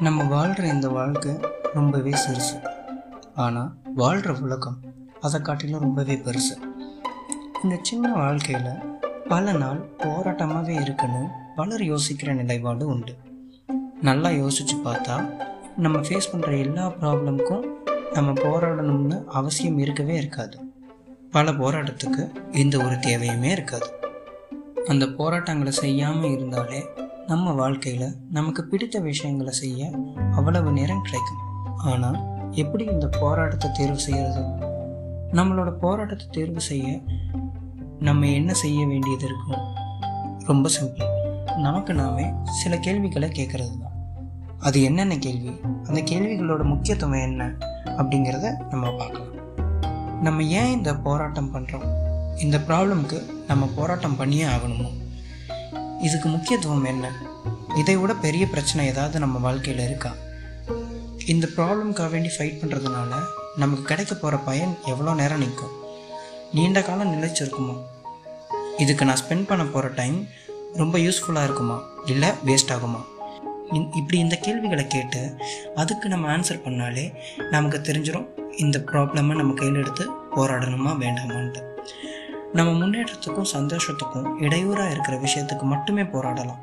நம்ம வாழ்கிற இந்த வாழ்க்கை ரொம்பவே சிறுசு. ஆனால் வாழ்கிற உலகம் அதை காட்டிலும் ரொம்பவே பெருசு. இந்த சின்ன வாழ்க்கையில் பல நாள் போராட்டமாகவே இருக்குன்னு பலர் யோசிக்கிற நிலைப்பாடு உண்டு. நல்லா யோசித்து பார்த்தா நம்ம ஃபேஸ் பண்ணுற எல்லா ப்ராப்ளம்க்கும் நம்ம போராடணும்னு அவசியம் இருக்கவே இருக்காது. பல போராட்டத்துக்கு எந்த ஒரு தேவையுமே இருக்காது. அந்த போராட்டங்களை செய்யாமல் இருந்தாலே நம்ம வாழ்க்கையில் நமக்கு பிடித்த விஷயங்களை செய்ய அவ்வளவு நேரம் கிடைக்கும். ஆனால் எப்படி இந்த போராட்டத்தை தேர்வு செய்கிறது நம்மளோட போராட்டத்தை தேர்வு செய்ய நம்ம என்ன செய்ய வேண்டியது இருக்கும் ரொம்ப சிம்பிள் நமக்கு நாமே சில கேள்விகளை கேட்கறது தான். அது என்னென்ன கேள்வி? அந்த கேள்விகளோட முக்கியத்துவம் என்ன? அப்படிங்கிறத நம்ம பார்க்கலாம். நம்ம ஏன் இந்த போராட்டம் பண்ணுறோம் இந்த ப்ராப்ளம்க்கு நம்ம போராட்டம் பண்ணியே ஆகணுமோ? இதுக்கு முக்கியத்துவம் என்ன? இதை விட பெரிய பிரச்சனை ஏதாவது நம்ம வாழ்க்கையில் இருக்கா? இந்த ப்ராப்ளம்க்காக வேண்டி ஃபைட் பண்ணுறதுனால நமக்கு கிடைக்க போகிற பயன் எவ்வளோ நேரம் நிற்கும்? நீண்ட காலம் நிலைச்சிருக்குமா? இதுக்கு நான் ஸ்பெண்ட் பண்ண போகிற டைம் ரொம்ப யூஸ்ஃபுல்லாக இருக்குமா? இல்லை வேஸ்ட் ஆகுமா? இப்படி இந்த கேள்விகளை கேட்டு அதுக்கு நம்ம ஆன்சர் பண்ணாலே நமக்கு தெரிஞ்சிடும் இந்த ப்ராப்ளமை நம்ம கையில் எடுத்து போராடணுமா வேண்டாமான்ட்டு. நம்ம முன்னேற்றத்துக்கும் சந்தோஷத்துக்கும் இடையூறாக இருக்கிற விஷயத்துக்கு மட்டுமே போராடலாம்.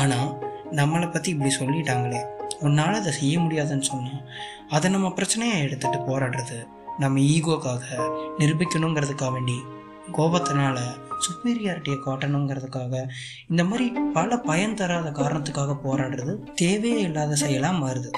ஆனால் நம்மளை பற்றி இப்படி சொல்லிட்டாங்களே உன்னால் அதை செய்ய முடியாதுன்னு சொன்னால் அதை நம்ம பிரச்சனையாக எடுத்துகிட்டு போராடுறது நம்ம ஈகோக்காக நிரூபிக்கணுங்கிறதுக்காக வேண்டி கோபத்தினால சுப்பீரியாரிட்டியை காட்டணுங்கிறதுக்காக இந்த மாதிரி பல பயன் தராத காரணத்துக்காக போராடுறது தேவையே இல்லாத செயலாக மாறுது.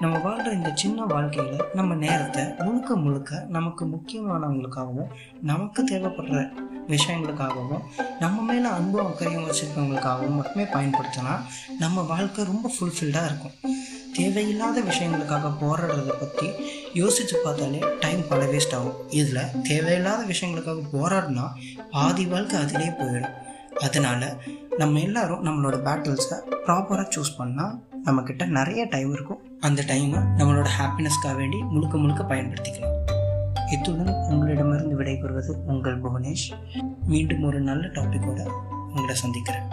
நம்ம வாழ்கிற இந்த சின்ன வாழ்க்கையில் நம்ம நேரத்தை முழுக்க முழுக்க நமக்கு முக்கியமானவங்களுக்காகவும் நமக்கு தேவைப்படுற விஷயங்களுக்காகவும் நம்ம மேலே அன்பும் அக்கறையும் வச்சுருக்கவங்களுக்காகவும் மட்டுமே பயன்படுத்தினா நம்ம வாழ்க்கை ரொம்ப ஃபுல்ஃபில்டாக இருக்கும். தேவையில்லாத விஷயங்களுக்காக போராடுறத பற்றி யோசித்து பார்த்தாலே டைம் பல வேஸ்ட் ஆகும். இதில் தேவையில்லாத விஷயங்களுக்காக போராடினா பாதி வாழ்க்கை அதிலே போயிடும். அதனால நம்ம எல்லாரும் நம்மளோட பேட்டில்ஸை ப்ராப்பராக சூஸ் பண்ணால் நம்மக்கிட்ட நிறைய டைம் இருக்கும். அந்த டைமை நம்மளோட ஹாப்பினஸ்க்காக வேண்டி முழுக்க முழுக்க பயன்படுத்திக்கலாம். இத்துடன் உங்களிடமிருந்து விடைபெறுவது உங்கள் புவனேஷ். மீண்டும் ஒரு நல்ல டாப்பிக்கோடு உங்களை சந்திக்கிறேன்.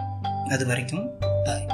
அது வரைக்கும் பாய்